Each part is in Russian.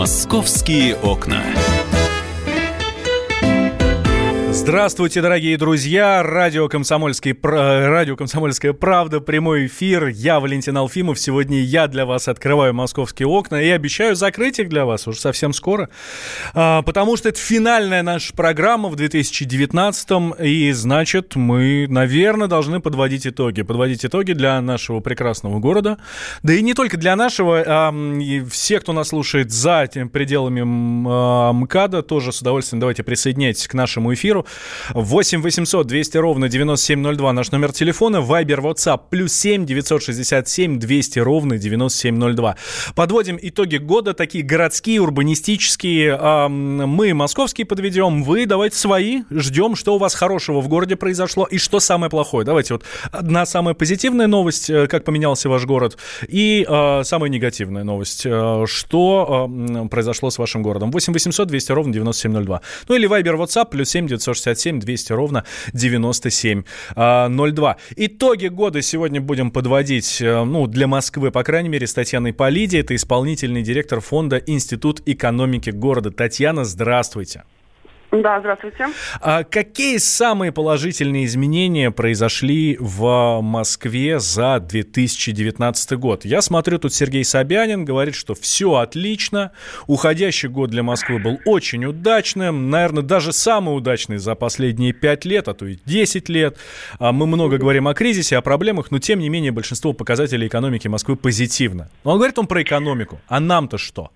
Московские окна. Здравствуйте, дорогие друзья! Радио, Комсомольский, Радио «Комсомольская правда», прямой эфир. Я Валентин Алфимов. Сегодня я для вас открываю московские окна и обещаю закрыть их для вас уже совсем скоро, а, потому что это финальная наша программа в 2019 и значит, мы, наверное, должны подводить итоги. Подводить итоги для нашего прекрасного города. Да и не только для нашего, а все, кто нас слушает за пределами а, МКАДа, тоже с удовольствием давайте присоединяйтесь к нашему эфиру. 8 800 200 ровно 9702 наш номер телефона. Вайбер, WhatsApp плюс 7 967 200 ровно 9702. Подводим итоги года, такие городские, урбанистические. Мы московские подведем, вы давайте свои. Ждем, что у вас хорошего в городе произошло и что самое плохое. Давайте вот одна самая позитивная новость, э, как поменялся ваш город, и э, самая негативная новость, э, что произошло с вашим городом. 8 800 200 ровно 9702. Ну или Вайбер, WhatsApp плюс 7 967 967 200 ровно 9702. А, Итоги года сегодня будем подводить, э, ну, для Москвы, по крайней мере, с Татьяной Полиди. Это исполнительный директор фонда «Институт экономики города». Татьяна, здравствуйте. Да, здравствуйте. А какие самые положительные изменения произошли в Москве за 2019 год? Я смотрю, тут Сергей Собянин говорит, что все отлично. Уходящий год для Москвы был очень удачным. Наверное, даже самый удачный за последние 5 лет, а то и 10 лет. А мы много говорим о кризисе, о проблемах, но тем не менее большинство показателей экономики Москвы позитивно. Но он говорит он про экономику. А нам-то что?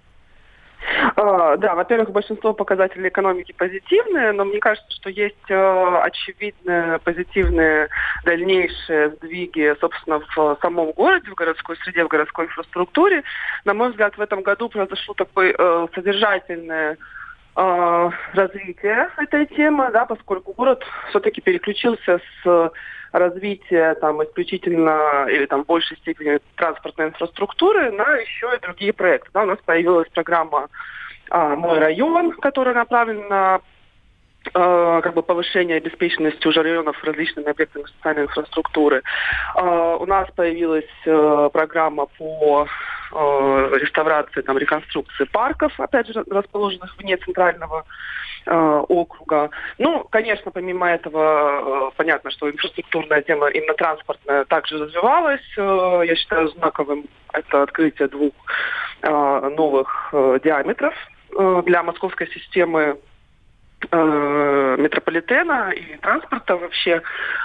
А, да, во-первых, большинство показателей экономики позитивные, но мне кажется, что есть э, очевидные позитивные дальнейшие сдвиги, собственно, в самом городе, в городской среде, в городской инфраструктуре. На мой взгляд, в этом году произошло такое э, содержательное э, развитие этой темы, да, поскольку город все-таки переключился с развития там исключительно или там в большей степени транспортной инфраструктуры на еще и другие проекты. Да, у нас появилась программа а, «Мой район», которая направлена на а, как бы повышение обеспеченности уже районов различными объектами социальной инфраструктуры. Uh, у нас появилась uh, программа по uh, реставрации, там, реконструкции парков, опять же, расположенных вне центрального округа. Ну, конечно, помимо этого, понятно, что инфраструктурная тема, именно транспортная, также развивалась. Я считаю знаковым это открытие двух новых диаметров Э, для московской системы э, метрополитена и транспорта вообще,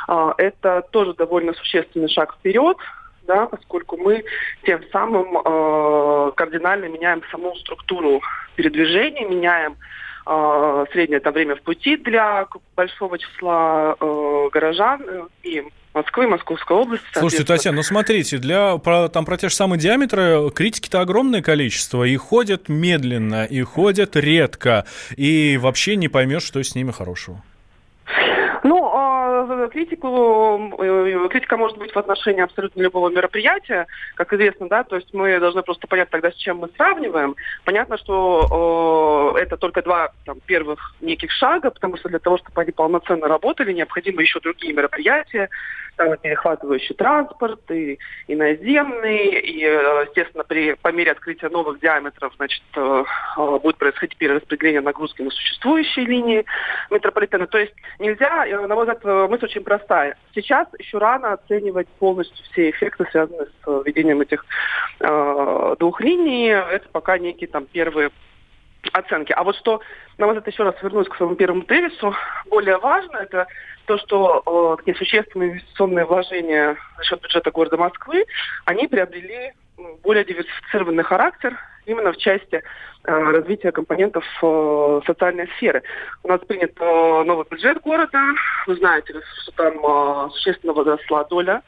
э, это тоже довольно существенный шаг вперед, да, поскольку мы тем самым э, кардинально меняем саму структуру передвижения, меняем э, среднее там, время в пути для большого числа э, горожан и Москвы, Московской области. Слушайте, Татьяна, ну смотрите, для, про, там про те же самые диаметры критики-то огромное количество, и ходят медленно, и ходят редко, и вообще не поймешь, что с ними хорошего. Критику, э, критика может быть в отношении абсолютно любого мероприятия, как известно, да, то есть мы должны просто понять тогда, с чем мы сравниваем. Понятно, что э, это только два там, первых неких шага, потому что для того, чтобы они полноценно работали, необходимы еще другие мероприятия, там, перехватывающий транспорт, и, и наземный, и, э, естественно, при, по мере открытия новых диаметров, значит, э, э, будет происходить перераспределение нагрузки на существующие линии метрополитена. То есть нельзя, на мой взгляд, мысль очень простая. Сейчас еще рано оценивать полностью все эффекты, связанные с введением этих э, двух линий. Это пока некие там первые оценки. А вот что, на мой взгляд, еще раз вернусь к своему первому тезису, более важно, это то, что э, такие существенные инвестиционные вложения за счет бюджета города Москвы, они приобрели более диверсифицированный характер именно в части э, развития компонентов э, социальной сферы. У нас принят э, новый бюджет города. Вы знаете, что там э, существенно возросла доля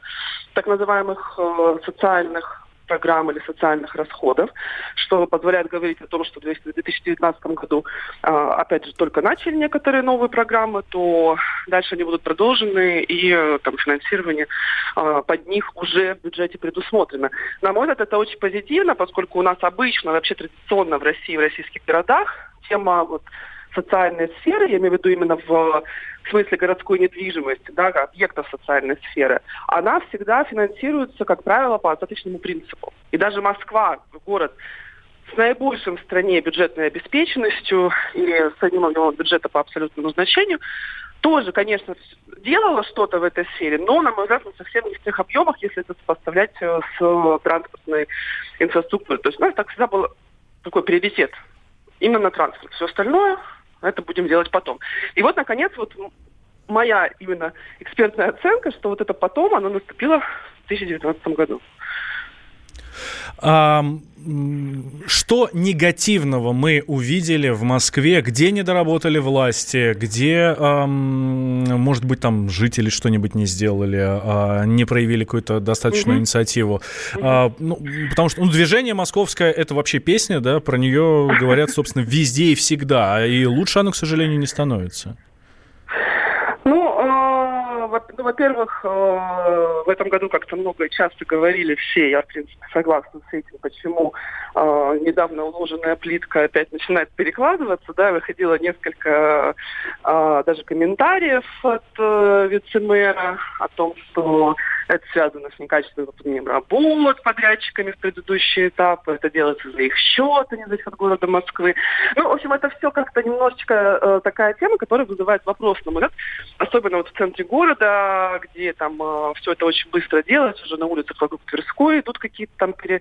так называемых э, социальных программ или социальных расходов, что позволяет говорить о том, что в 2019 году, а, опять же, только начали некоторые новые программы, то дальше они будут продолжены, и э, там финансирование а, под них уже в бюджете предусмотрено. На мой взгляд, это очень позитивно, поскольку у нас обычно, вообще традиционно в России, в российских городах, тема вот социальной сферы, я имею в виду именно в в смысле городской недвижимости, да, объектов социальной сферы, она всегда финансируется, как правило, по остаточному принципу. И даже Москва, город с наибольшим в стране бюджетной обеспеченностью и с одним объемом бюджета по абсолютному назначению, тоже, конечно, делала что-то в этой сфере, но, на мой взгляд, совсем не в тех объемах, если это сопоставлять э, с транспортной инфраструктурой. То есть у нас так всегда был такой приоритет именно транспорт. Все остальное это будем делать потом. И вот, наконец, вот моя именно экспертная оценка, что вот это потом, оно наступило в 2019 году. А, что негативного мы увидели в Москве? Где не доработали власти? Где, а, может быть, там жители что-нибудь не сделали, а, не проявили какую-то достаточную угу. инициативу? А, ну, потому что ну, движение московское — это вообще песня, да, про нее говорят, собственно, везде и всегда, и лучше оно, к сожалению, не становится. Ну, во-первых, э, в этом году как-то много и часто говорили все, я, в принципе, согласна с этим, почему э, недавно уложенная плитка опять начинает перекладываться, да, выходило несколько э, даже комментариев от вице-мэра о том, что это связано с некачественным выполнением работ подрядчиками в предыдущие этапы. Это делается за их счет, а не за счет города Москвы. Ну, в общем, это все как-то немножечко э, такая тема, которая вызывает вопрос, на мой взгляд, особенно вот в центре города, где там э, все это очень быстро делается, уже на улицах вокруг Тверской идут какие-то там пере,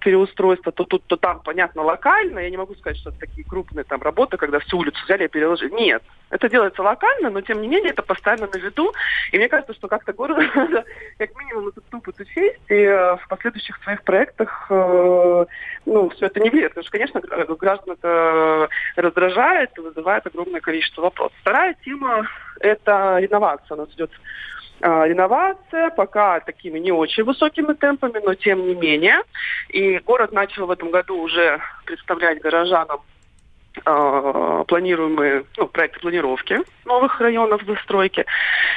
переустройства, то тут, то там, понятно, локально. Я не могу сказать, что это такие крупные там работы, когда всю улицу взяли и переложили. Нет, это делается локально, но тем не менее это постоянно на виду. И мне кажется, что как-то город как минимум этот опыт учесть и э, в последующих своих проектах э, ну, все это не влияет. Потому что, конечно, граждан это раздражает и вызывает огромное количество вопросов. Вторая тема – это реновация. У нас идет э, реновация, пока такими не очень высокими темпами, но тем не менее. И город начал в этом году уже представлять горожанам э, планируемые ну, проекты планировки новых районов застройки.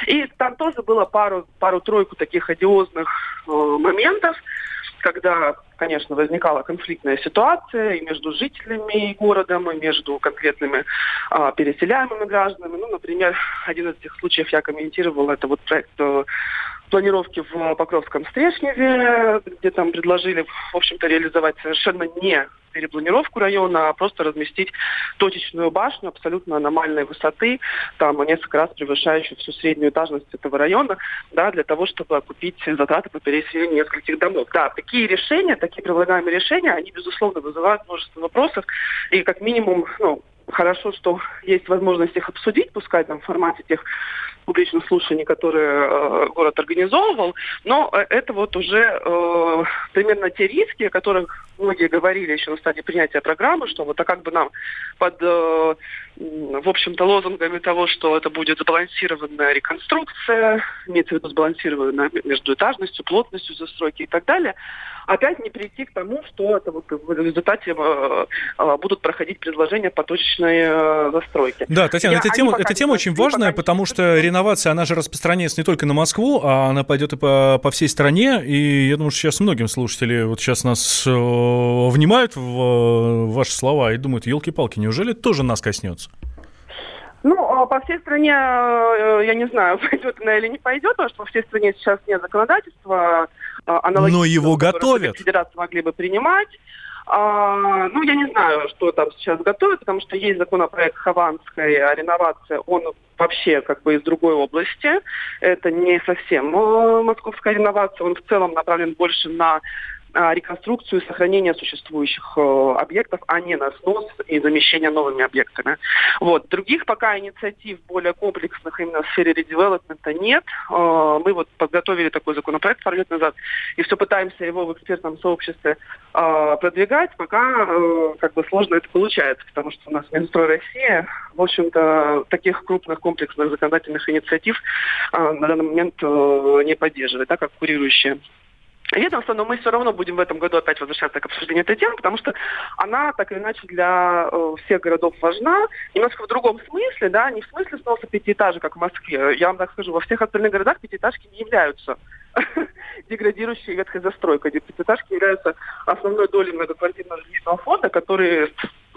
И там тоже было пару, пару-тройку таких одиозных э, моментов, когда, конечно, возникала конфликтная ситуация и между жителями и городом, и между конкретными э, переселяемыми гражданами. Ну, например, один из этих случаев я комментировал, это вот проект э, планировки в Покровском Стрешневе, где там предложили, в общем-то, реализовать совершенно не перепланировку района, а просто разместить точечную башню абсолютно аномальной высоты, там несколько раз превышающую всю среднюю этажность этого района, да, для того, чтобы окупить затраты по переселению нескольких домов. Да, такие решения, такие предлагаемые решения, они, безусловно, вызывают множество вопросов, и как минимум, ну, хорошо, что есть возможность их обсудить, пускай там в формате тех публичных слушаний, которые э, город организовывал, но э, это вот уже э, примерно те риски, о которых многие говорили еще на стадии принятия программы, что вот а как бы нам под, э, в общем-то, лозунгами того, что это будет сбалансированная реконструкция, имеется в виду сбалансированная между этажностью, плотностью застройки и так далее, опять не прийти к тому, что это вот в результате э, э, будут проходить предложения по точечной э, застройке. Да, Татьяна, эта тема, эта тема очень важная, потому что реновация, она же распространяется не только на Москву, а она пойдет и по, по всей стране, и я думаю, что сейчас многим слушатели вот сейчас нас внимают в ваши слова и думают, елки-палки, неужели тоже нас коснется? Ну, а по всей стране, я не знаю, пойдет она или не пойдет, потому что по всей стране сейчас нет законодательства аналогичного. Но его готовят. Федерации могли бы принимать. А, ну, я не знаю, что там сейчас готовят, потому что есть законопроект Хованской о реновации, он вообще как бы из другой области. Это не совсем э, московская реновация, он в целом направлен больше на а, реконструкцию и сохранение существующих э, объектов, а не на снос и замещение новыми объектами. Вот. Других пока инициатив более комплексных именно в сфере редевелопмента нет. Э, мы вот подготовили такой законопроект пару лет назад и все пытаемся его в экспертном сообществе э, продвигать. Пока как бы сложно это получается, потому что у нас Минстрой России, в общем-то, таких крупных комплексных законодательных инициатив на данный момент не поддерживает, так как курирующие ведомства, но мы все равно будем в этом году опять возвращаться к обсуждению этой темы, потому что она так или иначе для э, всех городов важна. Немножко в другом смысле, да, не в смысле сноса пятиэтажек, как в Москве. Я вам так скажу, во всех остальных городах пятиэтажки не являются деградирующей ветхой застройкой. Пятиэтажки являются основной долей многоквартирного жилищного фонда, которые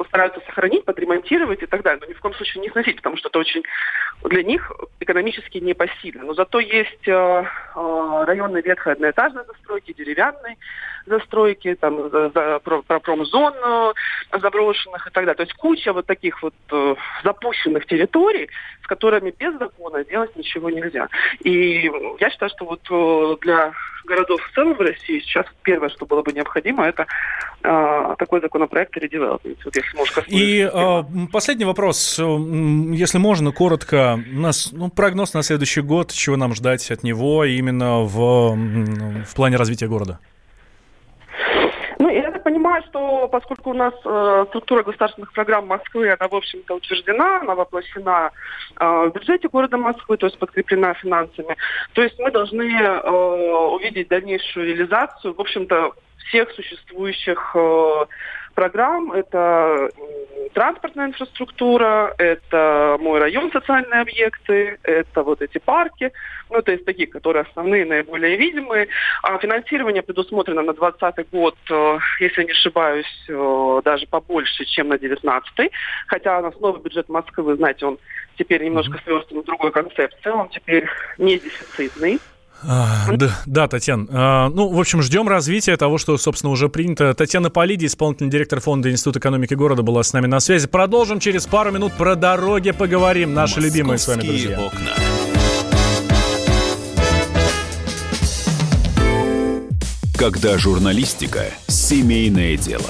стараются сохранить, подремонтировать и так далее. Но ни в коем случае не сносить, потому что это очень для них экономически непосильно. Но зато есть э, э, районы ветхой одноэтажной застройки, деревянной застройки, там, за, за, про, про промзон заброшенных и так далее. То есть куча вот таких вот э, запущенных территорий, с которыми без закона делать ничего нельзя. И я считаю, что вот э, для городов в целом в России сейчас первое, что было бы необходимо, это э, такой законопроект редевелопмент. Вот если можешь И э, последний вопрос, если можно, коротко. У нас ну, прогноз на следующий год, чего нам ждать от него именно в, в плане развития города? Ну, я так понимаю, что поскольку у нас э, структура государственных программ Москвы, она, в общем-то, утверждена, она воплощена э, в бюджете города Москвы, то есть подкреплена финансами, то есть мы должны э, увидеть дальнейшую реализацию, в общем-то, всех существующих э, программ. Это транспортная инфраструктура, это мой район, социальные объекты, это вот эти парки, ну, то есть такие, которые основные, наиболее видимые. А финансирование предусмотрено на 2020 год, э, если не ошибаюсь, э, даже побольше, чем на 2019. Хотя у нас новый бюджет Москвы, вы знаете, он теперь немножко сверстан в другой концепции, он теперь не дефицитный. А, да, да, Татьяна. А, ну, в общем, ждем развития того, что, собственно, уже принято. Татьяна Полиди, исполнительный директор фонда Института экономики города, была с нами на связи. Продолжим через пару минут про дороги поговорим. Наши Московские любимые с вами друзья. окна. Когда журналистика – семейное дело.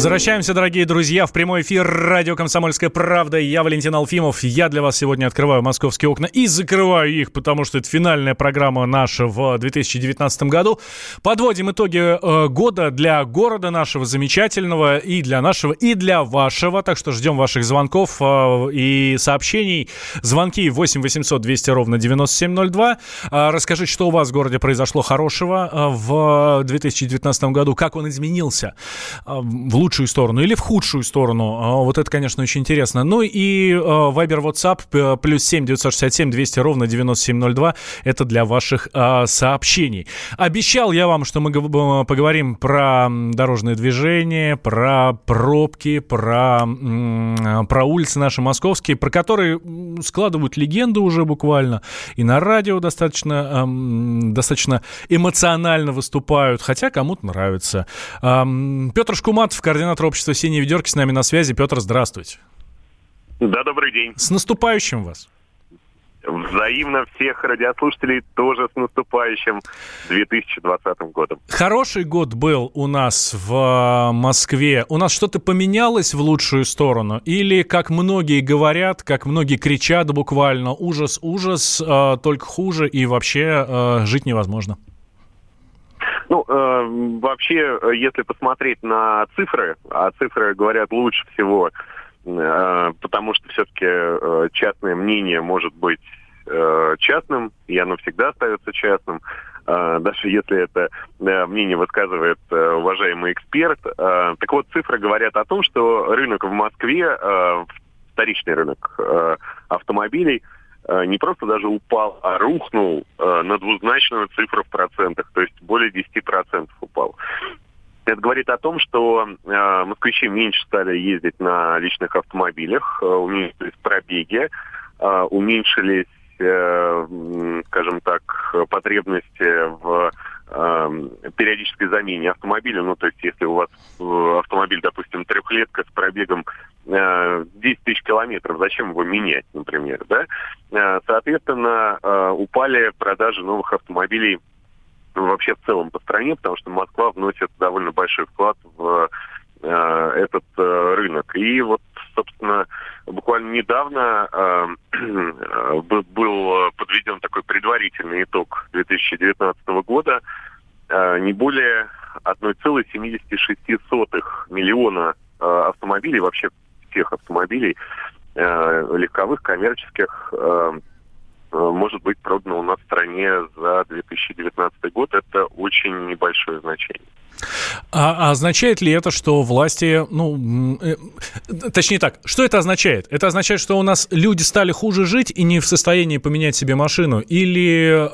Возвращаемся, дорогие друзья, в прямой эфир радио «Комсомольская правда». Я Валентин Алфимов. Я для вас сегодня открываю московские окна и закрываю их, потому что это финальная программа наша в 2019 году. Подводим итоги э, года для города нашего замечательного и для нашего, и для вашего. Так что ждем ваших звонков э, и сообщений. Звонки 8 800 200 ровно 9702. Э, расскажите, что у вас в городе произошло хорошего в 2019 году, как он изменился в лучшую лучшую сторону или в худшую сторону. А, вот это, конечно, очень интересно. Ну и Viber WhatsApp плюс 7 967 200 ровно 9702. Это для ваших а, сообщений. Обещал я вам, что мы поговорим про дорожное движение, про пробки, про, про улицы наши московские, про которые складывают легенды уже буквально. И на радио достаточно, достаточно эмоционально выступают, хотя кому-то нравится. Петр Шкуматов, координатор общества «Синие ведерки» с нами на связи. Петр, здравствуйте. Да, добрый день. С наступающим вас. Взаимно всех радиослушателей тоже с наступающим 2020 годом. Хороший год был у нас в э, Москве. У нас что-то поменялось в лучшую сторону? Или, как многие говорят, как многие кричат буквально, ужас, ужас, э, только хуже и вообще э, жить невозможно? Ну, э, вообще, если посмотреть на цифры, а цифры говорят лучше всего, э, потому что все-таки э, частное мнение может быть э, частным, и оно всегда остается частным, э, даже если это э, мнение высказывает э, уважаемый эксперт. Э, так вот, цифры говорят о том, что рынок в Москве, э, вторичный рынок э, автомобилей, Э, не просто даже упал, а рухнул э, на двузначную цифру в процентах, то есть более 10% упал. Это говорит о том, что э, москвичи меньше стали ездить на личных автомобилях, э, уменьшились пробеги, э, уменьшились, э, скажем так, потребности в э, периодической замене автомобиля. Ну, то есть, если у вас э, автомобиль, допустим, трехлетка с пробегом э, 10 тысяч километров, зачем его менять, например, да? Э, соответственно, э, упали продажи новых автомобилей вообще в целом по стране, потому что Москва вносит довольно большой вклад в э, этот э, рынок. И вот, собственно, буквально недавно э, э был подведен такой предварительный итог 2019 года. Э, не более 1,76 миллиона э, автомобилей, вообще всех автомобилей, э, легковых, коммерческих, э, может быть продано у нас в стране за 2019 год. Это очень небольшое значение. А, а означает ли это, что власти, ну, э, точнее так, что это означает? Это означает, что у нас люди стали хуже жить и не в состоянии поменять себе машину? Или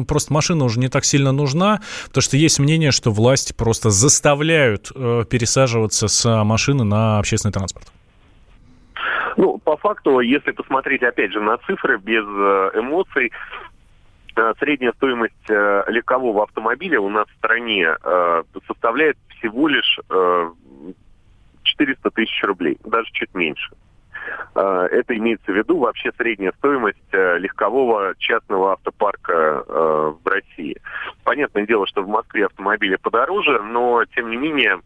э, просто машина уже не так сильно нужна? Потому что есть мнение, что власти просто заставляют э, пересаживаться с машины на общественный транспорт. Ну, по факту, если посмотреть, опять же, на цифры без э, эмоций, Э, средняя стоимость э, легкового автомобиля у нас в стране составляет всего лишь 400 тысяч рублей, даже чуть меньше. Это имеется в виду вообще средняя стоимость легкового частного автопарка в России. Понятное дело, что в Москве автомобили подороже, но тем не менее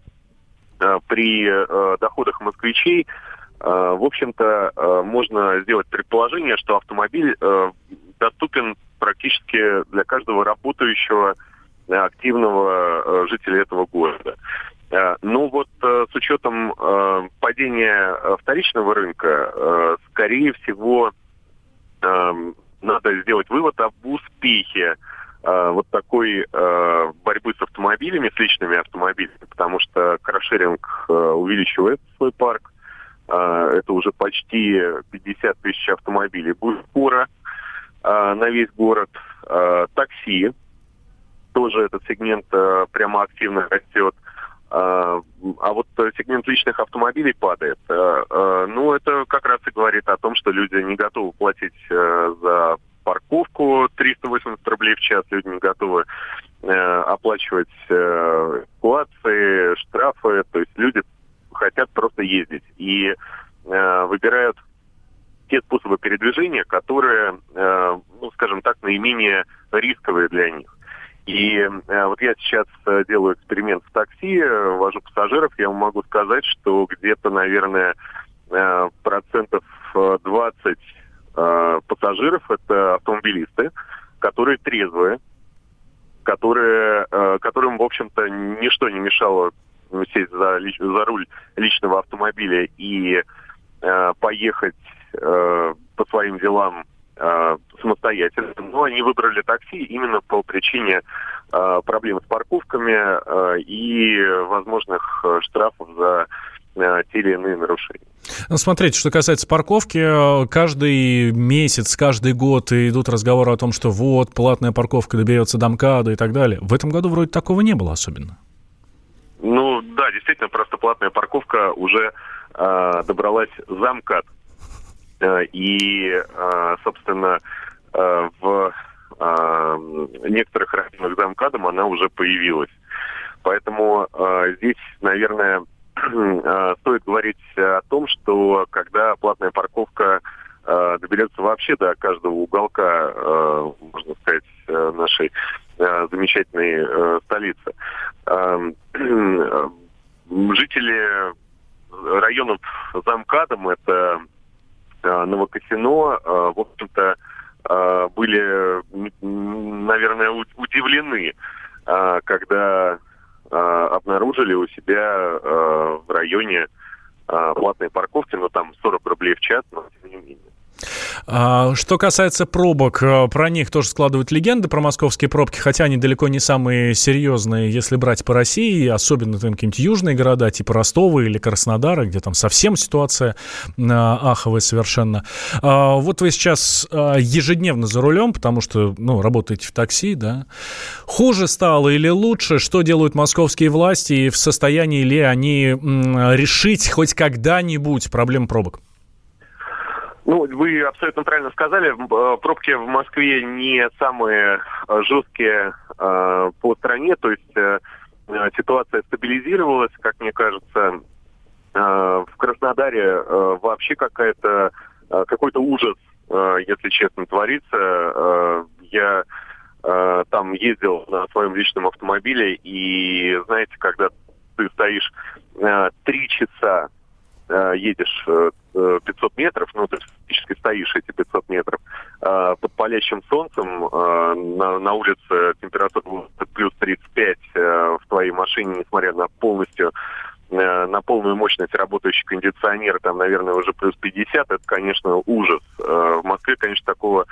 при доходах москвичей в общем-то, можно сделать предположение, что автомобиль доступен практически для каждого работающего э, активного э, жителя этого города. Э, ну вот с учетом падения вторичного рынка, скорее всего, надо сделать вывод об успехе вот такой борьбы с автомобилями, с личными автомобилями, потому что каршеринг увеличивает свой парк. Это уже почти 50 тысяч автомобилей будет скоро. Э, на весь город. Э, такси, тоже этот сегмент прямо активно растет. А вот сегмент личных автомобилей падает. Ну, это как раз и говорит о том, что люди не готовы платить за парковку 380 рублей в час, люди не готовы оплачивать эвакуации, штрафы. То есть люди хотят просто ездить. И выбирают те способы передвижения, которые, э, ну, скажем так, наименее рисковые для них. И э, вот я сейчас э, делаю эксперимент в такси, э, вожу пассажиров, я вам могу сказать, что где-то, наверное, э, процентов 20 э, э, пассажиров это автомобилисты, которые трезвые, которые, э, которым, в общем-то, ничто не мешало сесть за, за руль личного автомобиля и э, поехать э, по своим делам э, самостоятельно, но они выбрали такси именно по причине э, проблем с парковками э, и возможных э, штрафов за э, те или иные нарушения. Ну, смотрите, что касается парковки, э, каждый месяц, каждый год идут разговоры о том, что вот, платная парковка доберется до МКАДа и так далее. В этом году вроде такого не было особенно. Ну, да, действительно, просто платная парковка уже э, добралась за МКАД. Э, и, э, собственно, э, в некоторых районах за она уже появилась. Поэтому здесь, наверное, стоит говорить о том, что когда платная парковка доберется вообще до каждого уголка, можно сказать, нашей замечательной столицы. Жители районов за МКАДом, это Э, Новокосино, э, в общем-то, э, были, наверное, удивлены, когда обнаружили у себя в районе платной парковки, но там 40 рублей в час, но тем не менее. А, что касается пробок, э, про них тоже складывают легенды, про московские пробки, хотя они далеко не самые серьезные, если брать по России, особенно там какие-нибудь южные города, типа Ростова или Краснодара, где там совсем ситуация а, аховая совершенно. А, вот вы сейчас ежедневно за рулем, потому что, ну, работаете в такси, да. Хуже стало или лучше? Что делают московские власти и в состоянии ли они решить хоть когда-нибудь проблему пробок? Ну, вы абсолютно правильно сказали. Э, пробки в Москве не самые э, жесткие э, по стране, то есть э, э, ситуация стабилизировалась, как мне кажется. Э, в Краснодаре вообще какая-то какой-то ужас, если честно, творится. Я там ездил на своем личном автомобиле, и знаете, когда ты стоишь три часа, едешь 500 метров, ну, ты фактически стоишь эти 500 метров, под палящим солнцем на, на улице температура плюс 35 в твоей машине, несмотря на полностью на полную мощность работающий кондиционер, там, наверное, уже плюс 50, это, конечно, ужас. В Москве, конечно, такого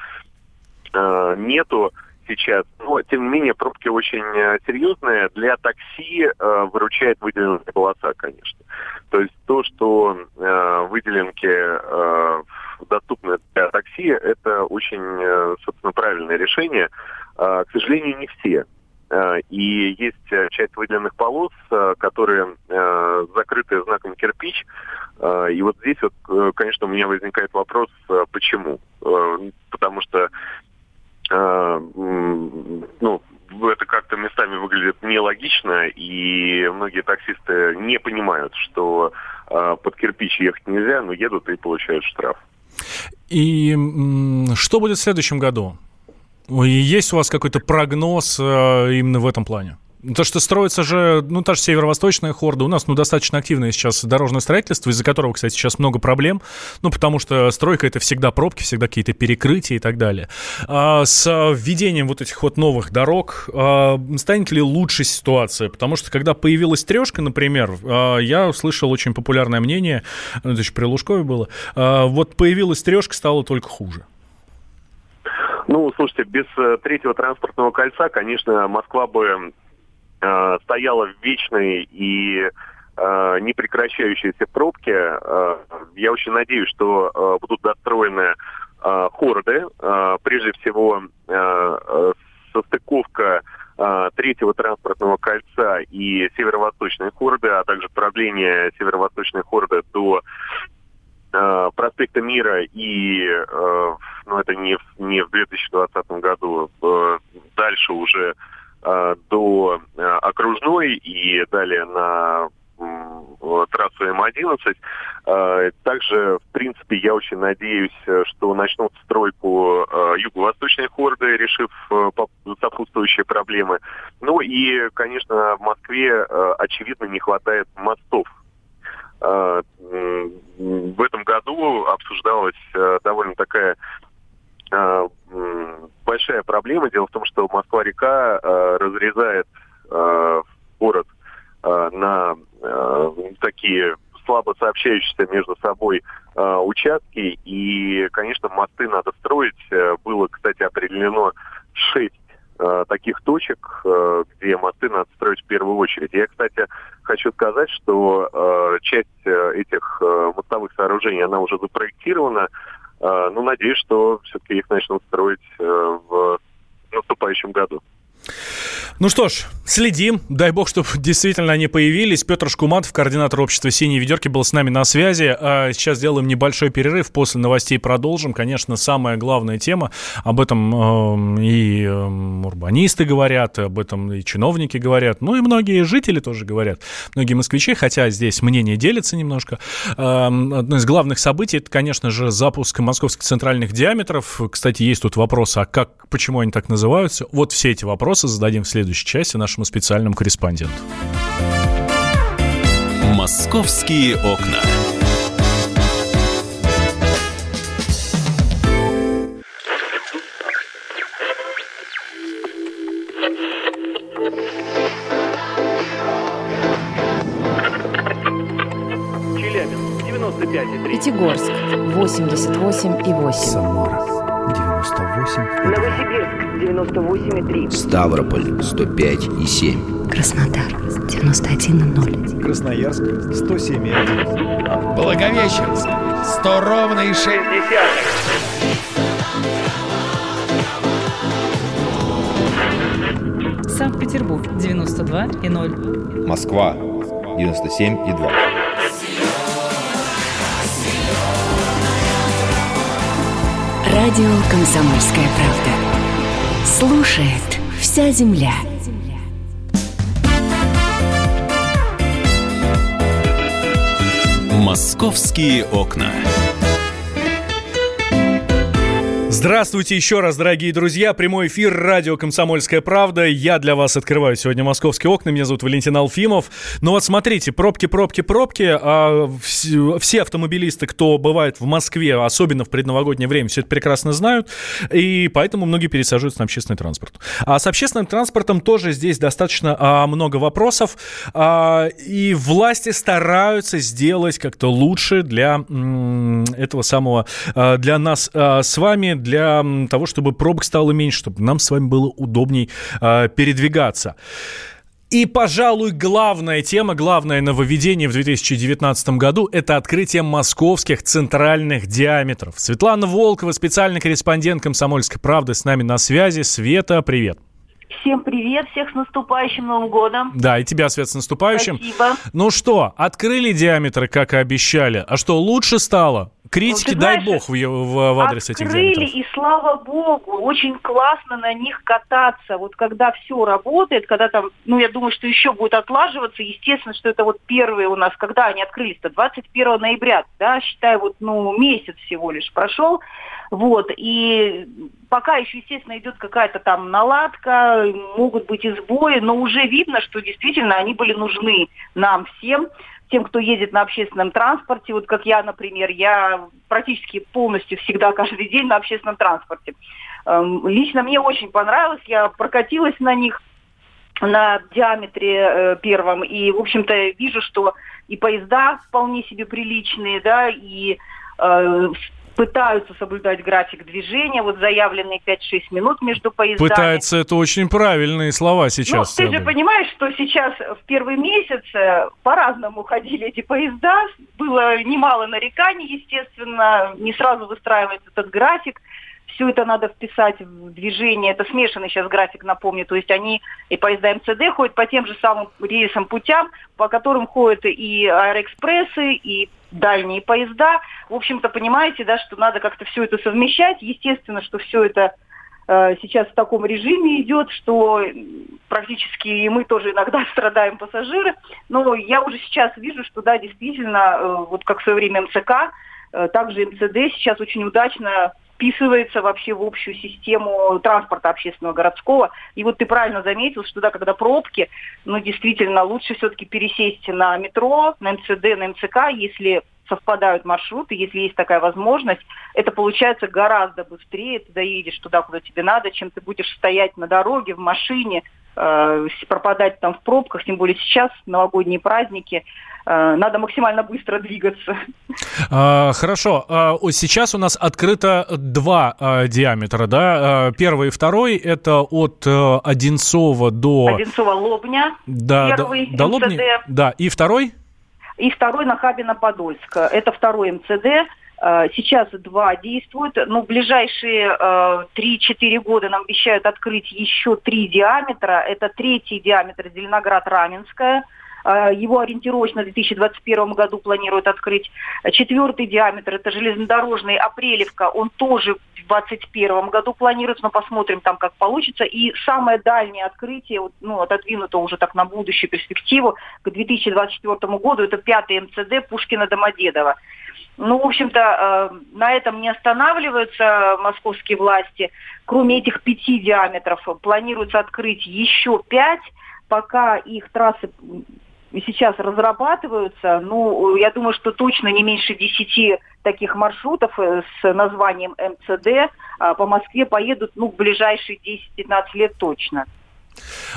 нету сейчас. Но, тем не менее, пробки очень э, серьезные. Для такси э, выручает выделенная полоса, конечно. То есть то, что э, выделенки э, доступны для такси, это очень, э, собственно, правильное решение. Э, к сожалению, не все. Э, и есть часть выделенных полос, которые закрыты знаком кирпич. И вот здесь вот, конечно, у меня возникает вопрос, почему. Э, ну, это как-то местами выглядит нелогично, и многие таксисты не понимают, что э, под кирпич ехать нельзя, но едут и получают штраф. И что будет в следующем году? Есть у вас какой-то прогноз э, именно в этом плане? То, что строится же, ну, та же северо-восточная хорда. У нас, ну, достаточно активное сейчас дорожное строительство, из-за которого, кстати, сейчас много проблем. Ну, потому что стройка — это всегда пробки, всегда какие-то перекрытия и так далее. А с введением вот этих вот новых дорог а, станет ли лучше ситуация? Потому что, когда появилась трешка, например, а, я услышал очень популярное мнение, ну, это еще при Лужкове было, а, вот появилась трешка, стало только хуже. Ну, слушайте, без э, третьего транспортного кольца, конечно, Москва бы э, стояла в вечной и э, непрекращающейся пробке. Э, я очень надеюсь, что э, будут достроены э, хорды. Э, прежде всего, э, э состыковка э, третьего транспортного кольца и северо-восточной хорды, а также продление северо-восточной хорды до э, проспекта Мира и, ну это не, не в 2020 году, дальше уже до э, окружной и далее на трассу М11. Э, также, в принципе, я очень надеюсь, что начнут стройку юго-восточной хорды, решив сопутствующие проблемы. Ну и, конечно, в Москве, очевидно, не хватает мостов. В этом году обсуждалась довольно такая большая проблема. Дело в том, что Москва-река э, разрезает э, город э, на э, такие слабо сообщающиеся между собой э, участки. И, конечно, мосты надо строить. Э, было, кстати, определено шесть э, таких точек, э, где мосты надо строить в первую очередь. Я, кстати, хочу сказать, что э, часть э, этих э, мостовых сооружений, она уже запроектирована, ну, надеюсь, что все-таки их начнут строить э, в наступающем году. Ну что ж, следим. Дай бог, чтобы действительно они появились. Петр Шкуматов, координатор общества «Синие ведерки», был с нами на связи. А сейчас сделаем небольшой перерыв. После новостей продолжим. Конечно, самая главная тема. Об этом э, и э, урбанисты говорят, об этом и чиновники говорят. Ну и многие жители тоже говорят. Многие москвичи, хотя здесь мнение делится немножко. Э, одно из главных событий, это, конечно же, запуск московских центральных диаметров. Кстати, есть тут вопрос, а как, почему они так называются? Вот все эти вопросы зададим в следующей части нашему специальному корреспонденту. «Московские окна». Челябинск, 95,3. Пятигорск, 88,8. Самара, 98. Новосибирск 98,3. Ставрополь 105,7. Краснодар 91,0. Красноярск 107,1. Благовещенск 100 ровно и 6 Санкт-Петербург 92,0. Москва 97,2. Радио «Комсомольская правда». Слушает вся земля. «Московские окна». Здравствуйте еще раз, дорогие друзья. Прямой эфир радио «Комсомольская правда». Я для вас открываю сегодня московские окна. Меня зовут Валентин Алфимов. Ну вот смотрите, пробки, пробки, пробки. А, все автомобилисты, кто бывает в Москве, особенно в предновогоднее время, все это прекрасно знают. И поэтому многие пересаживаются на общественный транспорт. А с общественным транспортом тоже здесь достаточно а, много вопросов. А, и власти стараются сделать как-то лучше для м, этого самого, а, для нас а, с вами, для того, чтобы пробок стало меньше, чтобы нам с вами было удобней э, передвигаться. И, пожалуй, главная тема, главное нововведение в 2019 году – это открытие московских центральных диаметров. Светлана Волкова, специальный корреспондент «Комсомольской правды» с нами на связи. Света, привет. Всем привет, всех с наступающим Новым годом. Да, и тебя, Свет, с наступающим. Спасибо. Ну что, открыли диаметры, как и обещали. А что, лучше стало? Критики, Ну, дай знаешь, бог, в, в- в адрес этих Открыли, диаметров. и слава богу, очень классно на них кататься. Вот когда все работает, когда там, ну, я думаю, что еще будет отлаживаться, естественно, что это вот первые у нас, когда они открылись-то, 21 ноября, да, считай, вот, ну, месяц всего лишь прошел. Вот, и пока еще, естественно, идет какая-то там наладка, могут быть и сбои, но уже видно, что действительно они были нужны нам всем, тем, кто ездит на общественном транспорте. Вот как я, например, я практически полностью всегда каждый день на общественном транспорте. Эм, Лично мне очень понравилось, я прокатилась на них на диаметре э, первом, и, в общем-то, вижу, что и поезда вполне себе приличные, да, и э, пытаются соблюдать график движения, вот заявленные 5-6 минут между поездами. Пытается, это очень правильные слова сейчас. Ну, ты же понимаешь, что сейчас в первый месяц по-разному ходили эти поезда, было немало нареканий, естественно, не сразу выстраивается этот график, все это надо вписать в движение, это смешанный сейчас график, напомню, то есть они и поезда МЦД ходят по тем же самым рейсам, путям, по которым ходят и аэроэкспрессы, и дальние поезда. В общем-то, понимаете, да, что надо как-то все это совмещать. Естественно, что все это э, сейчас в таком режиме идет, что практически и мы тоже иногда страдаем пассажиры. Но я уже сейчас вижу, что да, действительно, э, вот как в свое время МЦК, э, также МЦД сейчас очень удачно вписывается вообще в общую систему транспорта общественного городского. И вот ты правильно заметил, что да, когда пробки, ну действительно лучше все-таки пересесть на метро, на МЦД, на МЦК, если совпадают маршруты, если есть такая возможность, это получается гораздо быстрее, ты доедешь туда, куда тебе надо, чем ты будешь стоять на дороге, в машине, пропадать там в пробках, тем более сейчас, новогодние праздники, э, надо максимально быстро двигаться. А, хорошо. А, сейчас у нас открыто два а, диаметра, да? Первый и второй это от э, Одинцова до... Одинцово-Лобня, Да, до- первый до Лобни. МЦД. Да, и второй? и второй на Хабина-Подольск. Это второй МЦД. Э, Сейчас два действуют. Но в ближайшие э, 3-4 года нам обещают открыть еще три диаметра. Это третий диаметр Зеленоград-Раменская. Э, Его ориентировочно в 2021 году планируют открыть. Четвертый диаметр – это железнодорожный Апрелевка. Он тоже в 2021 году планируется, но посмотрим там, как получится. И самое дальнее открытие, ну, отодвинуто уже так на будущую перспективу, к 2024 году, это пятый МЦД Пушкина-Домодедово. Ну, в общем-то, э, на этом не останавливаются московские власти. Кроме этих пяти диаметров планируется открыть еще пять, пока их трассы сейчас разрабатываются. Ну, я думаю, что точно не меньше десяти таких маршрутов э, с названием МЦД а, по Москве поедут ну, в ближайшие 10-15 лет точно.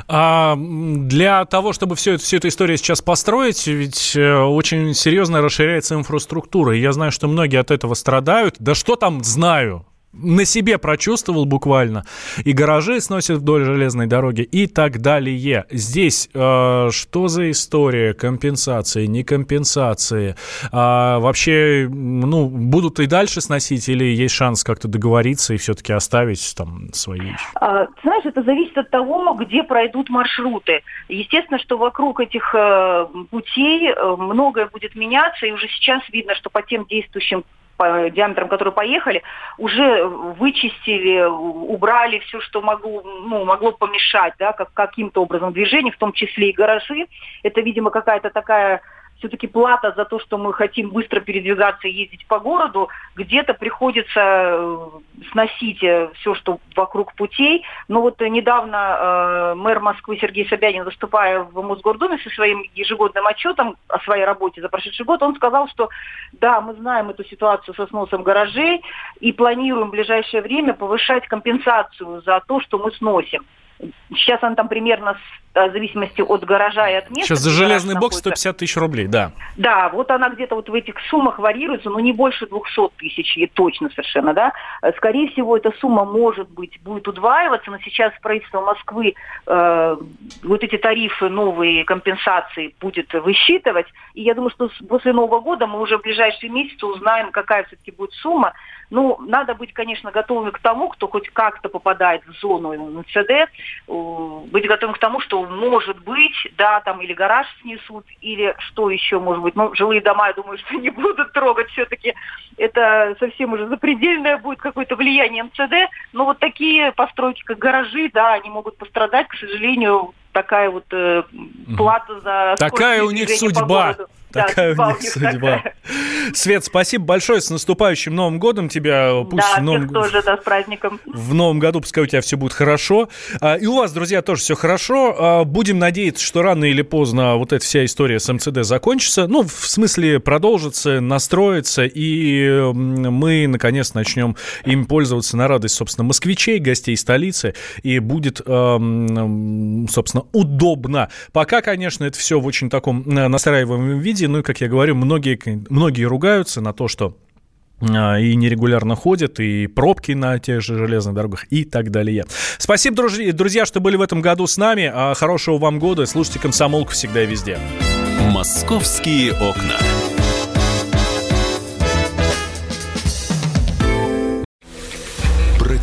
А, для того, чтобы все, всю эту историю сейчас построить, ведь э, очень серьезно расширяется инфраструктура. И я знаю, что многие от этого страдают. Да что там знаю? На себе прочувствовал буквально. И гаражи сносят вдоль железной дороги и так далее. Здесь э, что за история? Компенсации, не компенсации? А, вообще, ну, будут и дальше сносить или есть шанс как-то договориться и все-таки оставить там свои? А, Знаешь, это зависит от того, где пройдут маршруты. Естественно, что вокруг этих э, путей э, многое будет меняться, и уже сейчас видно, что по тем действующим по диаметрам, которые поехали, уже вычистили, убрали все, что могло, ну, могло помешать да, как, каким-то образом движению, в том числе и гаражи. Это, видимо, какая-то такая все-таки плата за то, что мы хотим быстро передвигаться и ездить по городу, где-то приходится э, сносить э, все, что вокруг путей. Но вот недавно э, мэр Москвы Сергей Собянин, выступая в Мосгордуме со своим ежегодным отчетом о своей работе за прошедший год, он сказал, что да, мы знаем эту ситуацию со сносом гаражей и планируем в ближайшее время повышать компенсацию за то, что мы сносим. Сейчас она там примерно в зависимости от гаража и от места. Сейчас за железный бокс 150 тысяч рублей, да. Да, вот она где-то вот в этих суммах варьируется, но не больше 200 тысяч, и точно совершенно, да. Скорее всего, эта сумма, может быть, будет удваиваться, но сейчас правительство Москвы э, вот эти тарифы, новые компенсации будет высчитывать, и я думаю, что после Нового года мы уже в ближайшие месяцы узнаем, какая все-таки будет сумма. Ну, надо быть, конечно, готовыми к тому, кто хоть как-то попадает в зону МЦД, быть готовым к тому, что может быть, да, там или гараж снесут, или что еще может быть. Ну, жилые дома, я думаю, что не будут трогать все-таки. Это совсем уже запредельное будет какое-то влияние МЦД. Но вот такие постройки, как гаражи, да, они могут пострадать, к сожалению, такая вот э, плата за... Такая у них судьба. Такая у них судьба. Свет, спасибо большое. С наступающим Новым годом тебя. Пусть да, в новом... тоже, да, с праздником. В Новом году пускай у тебя все будет хорошо. А, и у вас, друзья, тоже все хорошо. А, будем надеяться, что рано или поздно вот эта вся история с МЦД закончится. Ну, в смысле, продолжится, настроится, и мы, наконец, начнем им пользоваться на радость, собственно, москвичей, гостей столицы, и будет, собственно, удобно. Пока, конечно, это все в очень таком э, настраиваемом виде, ну и, как я говорю, многие, многие ругаются на то, что а, и нерегулярно ходят, и пробки на тех же железных дорогах и так далее. Спасибо, друзья, что были в этом году с нами. А, хорошего вам года. Слушайте «Комсомолку» всегда и везде. «Московские окна».